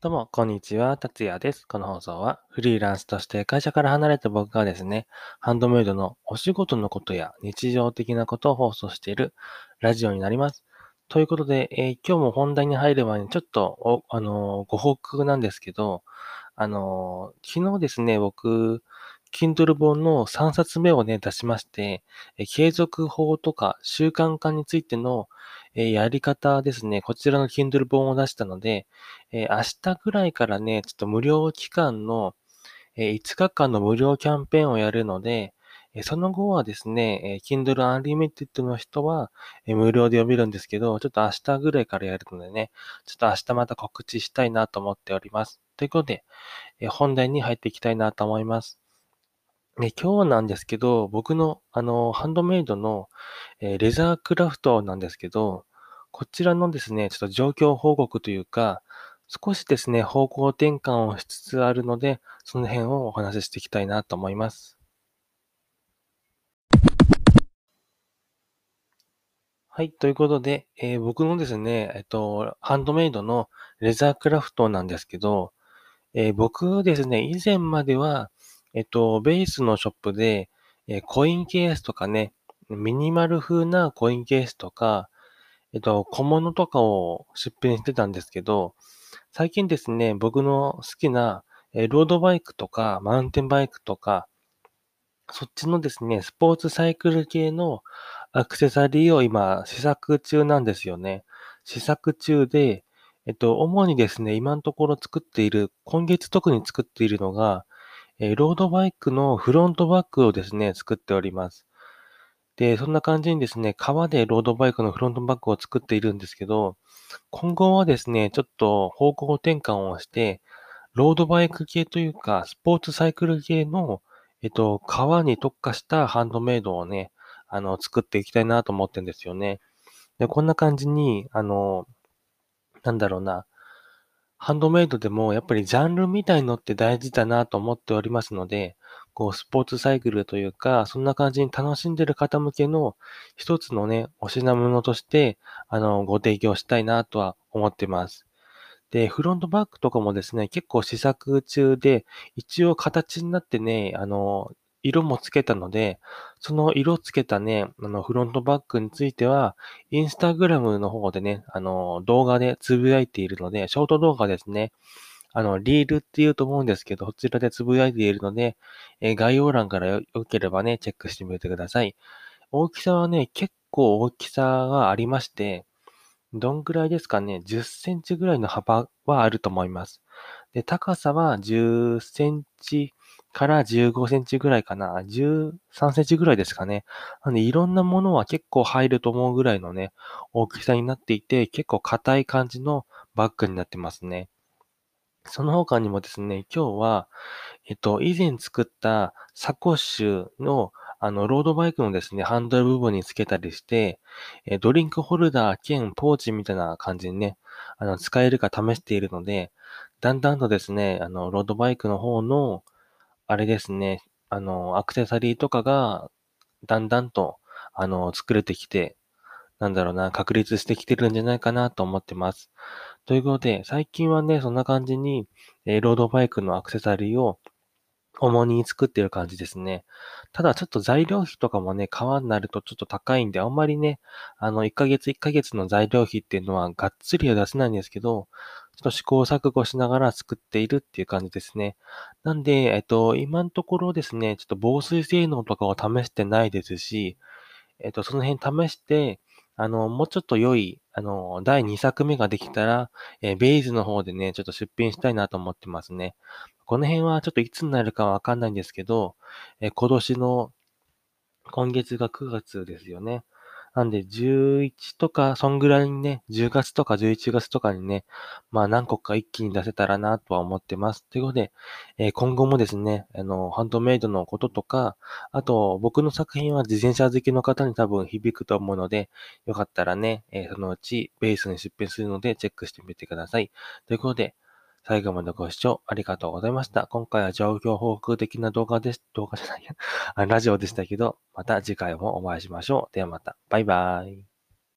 どうも、こんにちは。達也です。この放送は、フリーランスとして会社から離れた僕がですね、ハンドメイドのお仕事のことや日常的なことを放送しているラジオになります。ということで、えー今日も本題に入る前に、ちょっと、あのーご報告なんですけど、あのー昨日ですね、僕、Kindle 本の3冊目をね、出しまして、え継続法とか習慣化についての、えやり方ですね、こちらの Kindle 本を出したので、え明日ぐらいからね、ちょっと無料期間の、え5日間の無料キャンペーンをやるので、えその後はですね、えー Kindle Unlimited の人は、え無料で読めるんですけど、ちょっと明日ぐらいからやるのでね、ちょっと明日また告知したいなと思っております。ということで、え本題に入っていきたいなと思います。で今日なんですけど、僕の、あの、ハンドメイドの、えーレザークラフトなんですけど、こちらのですね、ちょっと状況報告というか、少しですね、方向転換をしつつあるので、その辺をお話ししていきたいなと思います。はい。ということで、えー僕のですね、えっと、ハンドメイドのレザークラフトなんですけど、えー僕ですね、以前までは、えっと、ベースのショップで、えコインケースとかね、ミニマル風なコインケースとか、えっと、小物とかを出品してたんですけど、最近ですね、僕の好きな、えロードバイクとか、マウンテンバイクとか、そっちのですね、スポーツサイクル系のアクセサリーを今試作中なんですよね。試作中で、えっと、主にですね、今のところ作っている、今月特に作っているのが、えロードバイクのフロントバッグをですね、作っております。で、そんな感じにですね、革でロードバイクのフロントバッグを作っているんですけど、今後はですね、ちょっと方向転換をして、ロードバイク系というか、スポーツサイクル系の、えっと、革に特化したハンドメイドをね、あの、作っていきたいなと思ってんですよね。で、こんな感じに、あの、なんだろうな、ハンドメイドでもやっぱりジャンルみたいのって大事だなと思っておりますので、こう、スポーツサイクルというか、そんな感じに楽しんでる方向けの一つのね、お品物として、あの、ご提供したいなとは思っています。で、フロントバッグとかもですね、結構試作中で、一応形になってね、あの、色もつけたので、その色つけたね、あの、フロントバッグについては、インスタグラムの方でね、あの、動画でつぶやいているので、ショート動画ですね。あの、リールって言うと思うんですけど、そちらでつぶやいているので、え概要欄からよよければね、チェックしてみてください。大きさはね、結構大きさがありまして、どんぐらいですかね、10センチぐらいの幅はあると思います。で、高さは10センチから15センチぐらいかな。13センチぐらいですかね。なんで、いろんなものは結構入ると思うぐらいのね、大きさになっていて、結構硬い感じのバッグになってますね。その他にもですね、今日は、えっと、以前作ったサコッシュの、あの、ロードバイクのですね、ハンドル部分につけたりして、えドリンクホルダー兼ポーチみたいな感じにね、あの、使えるか試しているので、だんだんとですね、あの、ロードバイクの方の、あれですね、あの、アクセサリーとかが、だんだんと、あの、作れてきて、なんだろうな、確立してきてるんじゃないかなと思ってます。ということで、最近はね、そんな感じに、えーロードバイクのアクセサリーを主に作ってる感じですね。ただちょっと材料費とかもね、革になるとちょっと高いんで、あんまりね、あの、1ヶ月1ヶ月の材料費っていうのはがっつりは出せないんですけど、ちょっと試行錯誤しながら作っているっていう感じですね。なんで、えっと、今のところですね、ちょっと防水性能とかを試してないですし、えっと、その辺試して、あの、もうちょっと良い、あの、第2作目ができたら、えーベイズの方でね、ちょっと出品したいなと思ってますね。この辺はちょっといつになるかわかんないんですけど、えー今年の、今月が9月ですよね。なんで、11とか、そんぐらいにね、10月とか11月とかにね、まあ何個か一気に出せたらなとは思ってます。ということで、えー今後もですね、あの、ハンドメイドのこととか、あと、僕の作品は自転車好きの方に多分響くと思うので、よかったらね、えーそのうちベースに出品するのでチェックしてみてください。ということで、最後までご視聴ありがとうございました。今回は状況報告的な動画です。動画じゃないや。ラジオでしたけど、また次回もお会いしましょう。ではまた。バイバーイ。